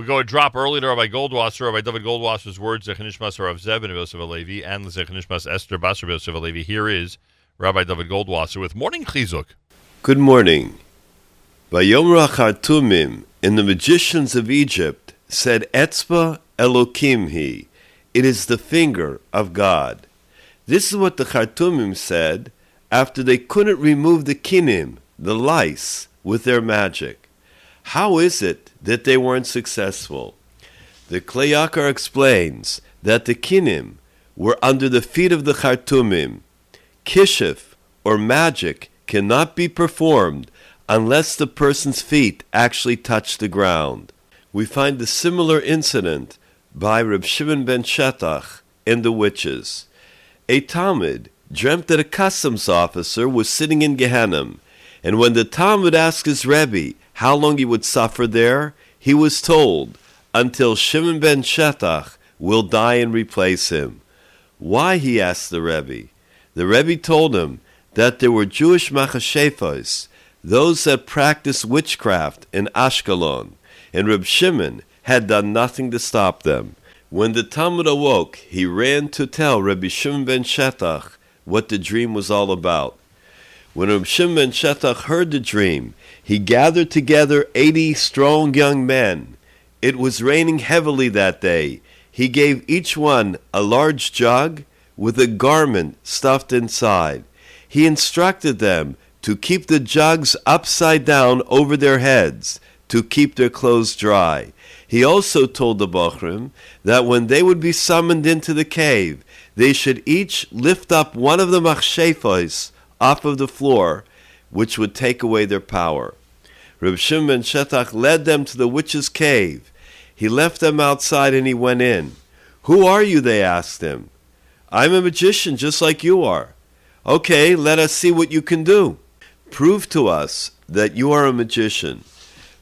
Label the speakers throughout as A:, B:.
A: We go a drop early to Rabbi Goldwasser, Rabbi David Goldwasser's words, Zechanishmas Rav Zeb and Yosef Alevi, and Zechanishmas Esther Basar Yosef Alevi. Here is Rabbi David Goldwasser with Morning Chizuk.
B: Good morning. Vayomra Chartumim, in the magicians of Egypt, said Etzba Elokim he, it is the finger of God. This is what the Chartumim said after they couldn't remove the kinim, the lice, with their magic. How is it that they weren't successful? The Kli Yakar explains that the kinim were under the feet of the Chartumim. Kishif, or magic, cannot be performed unless the person's feet actually touch the ground. We find a similar incident by Reb Shimon ben Shetach in The Witches. A talmid dreamt that a customs officer was sitting in Gehenna, and when the talmid asked his Rebbe how long he would suffer there, he was told, until Shimon ben Shetach will die and replace him. Why, he asked the Rebbe. The Rebbe told him that there were Jewish machashefos, those that practiced witchcraft in Ashkelon, and Reb Shimon had done nothing to stop them. When the talmid awoke, he ran to tell Rabbi Shimon ben Shetach what the dream was all about. When Shimon ben Shetach heard the dream, he gathered together eighty strong young men. It was raining heavily that day. He gave each one a large jug with a garment stuffed inside. He instructed them to keep the jugs upside down over their heads to keep their clothes dry. He also told the Bochrim that when they would be summoned into the cave, they should each lift up one of the machshefos off of the floor, which would take away their power. Reb Shimon ben Shetach led them to the witch's cave. He left them outside and he went in. Who are you? They asked him. I'm a magician just like you are. Okay, let us see what you can do. Prove to us that you are a magician.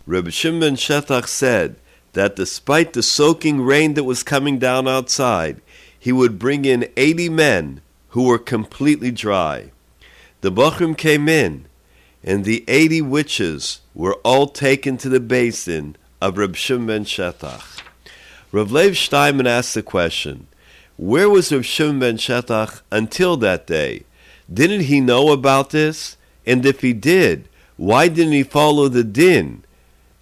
B: Reb Shimon ben Shetach said, that despite the soaking rain that was coming down outside, he would bring in 80 men who were completely dry. The Bochrim came in, and the 80 witches were all taken to the basin of Reb Shimon ben Shetach. Rav Leib Steinman asked the question, where was Reb Shimon ben Shetach until that day? Didn't he know about this? And if he did, why didn't he follow the din?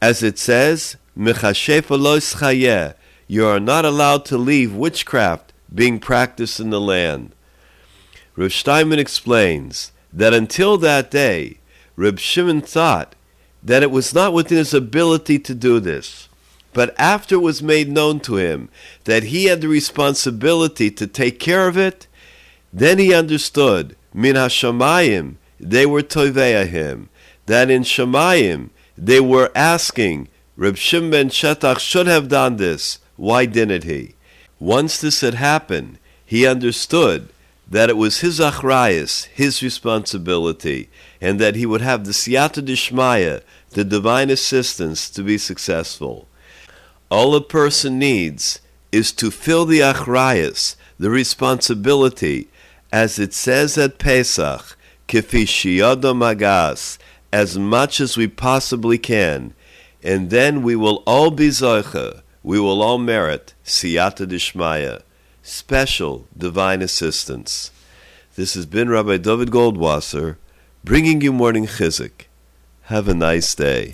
B: As it says, you are not allowed to leave witchcraft being practiced in the land. Reb Steinman explains that until that day, Reb Shimon thought that it was not within his ability to do this. But after it was made known to him that he had the responsibility to take care of it, then he understood, min hashamayim, they were toveya him, that in Shemayim they were asking Reb Shimon ben Shetach should have done this. Why didn't he? Once this had happened, he understood that it was his achrayas, his responsibility, and that he would have the siyata dishmaya, the divine assistance, to be successful. All a person needs is to fill the achrayas, the responsibility, as it says at Pesach, kifi magas, as much as we possibly can, and then we will all be zoicha, we will all merit siyata dishmaya, special divine assistance. This has been Rabbi David Goldwasser, bringing you morning chizuk. Have a nice day.